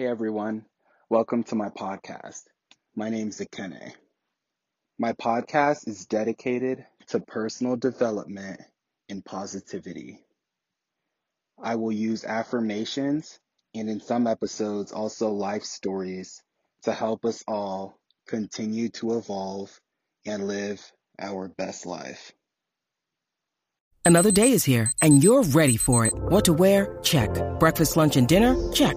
Hey everyone, welcome to my podcast. My name is Akene. My podcast is dedicated to personal development and positivity. I will use affirmations and in some episodes also life stories to help us all continue to evolve and live our best life. Another day is here and you're ready for it. What to wear? Check. Breakfast, lunch, and dinner? Check.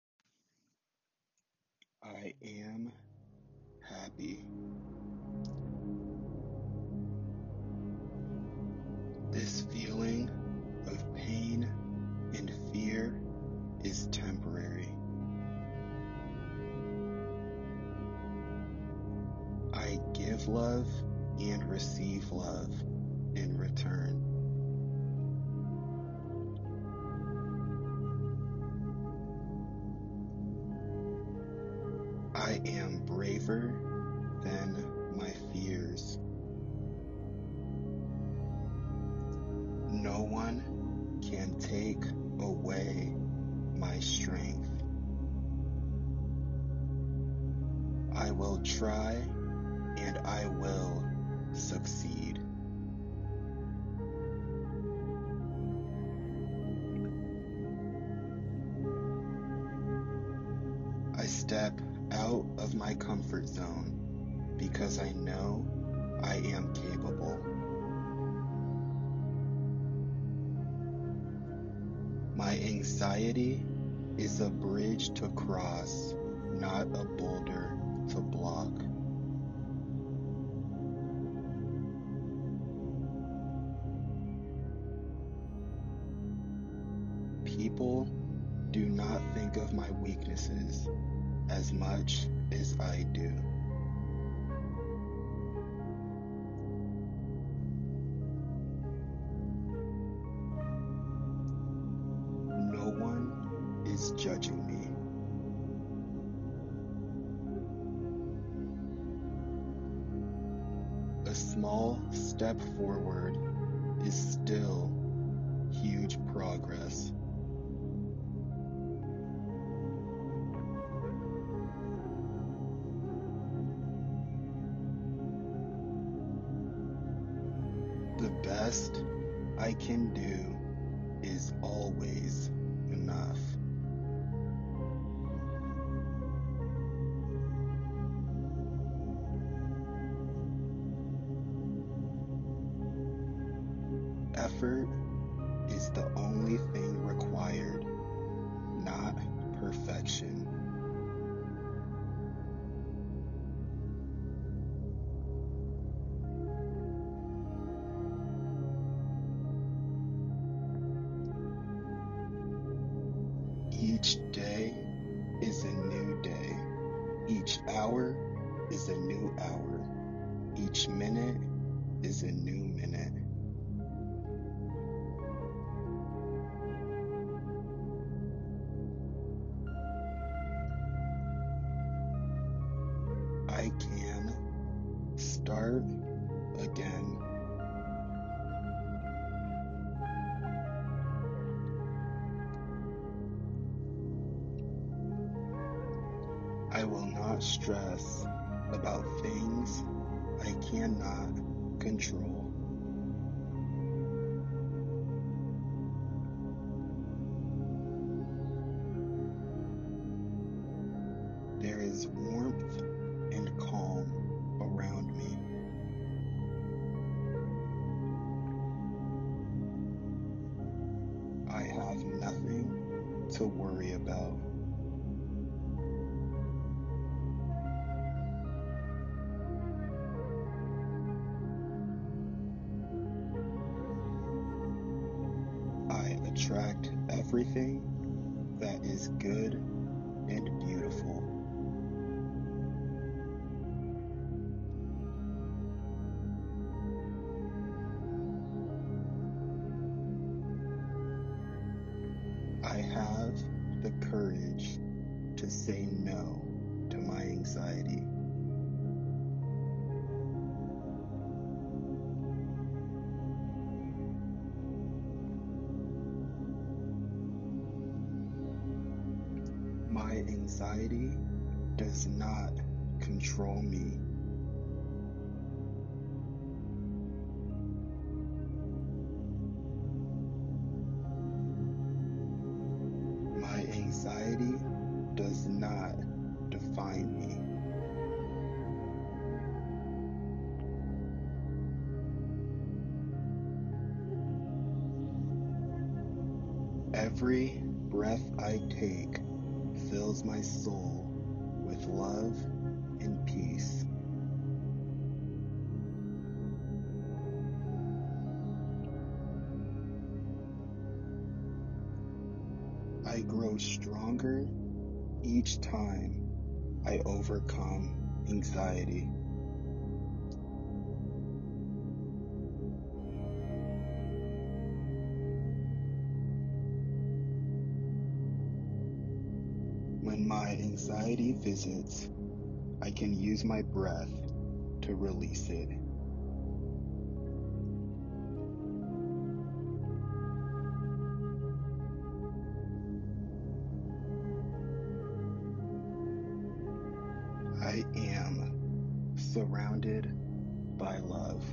I am braver than my fears. No one can take away my strength. I will try and I will comfort zone because I know I am capable. My anxiety is a bridge to cross, not a boulder to block. People do not think of my weaknesses as much as I do. No one is judging me. A small step forward is still huge progress. Can do is always enough. Effort is the only thing required, not perfection. Each day is a new day. Each hour is a new hour. Each minute is a new minute. I can start again. Not stress about things I cannot control. attract everything that is good and beautiful. I have the courage to say no to my anxiety. My anxiety does not control me. My anxiety does not define me. Every breath I take fills my soul with love and peace. I grow stronger each time I overcome anxiety. My anxiety visits, I can use my breath to release it. I am surrounded by love.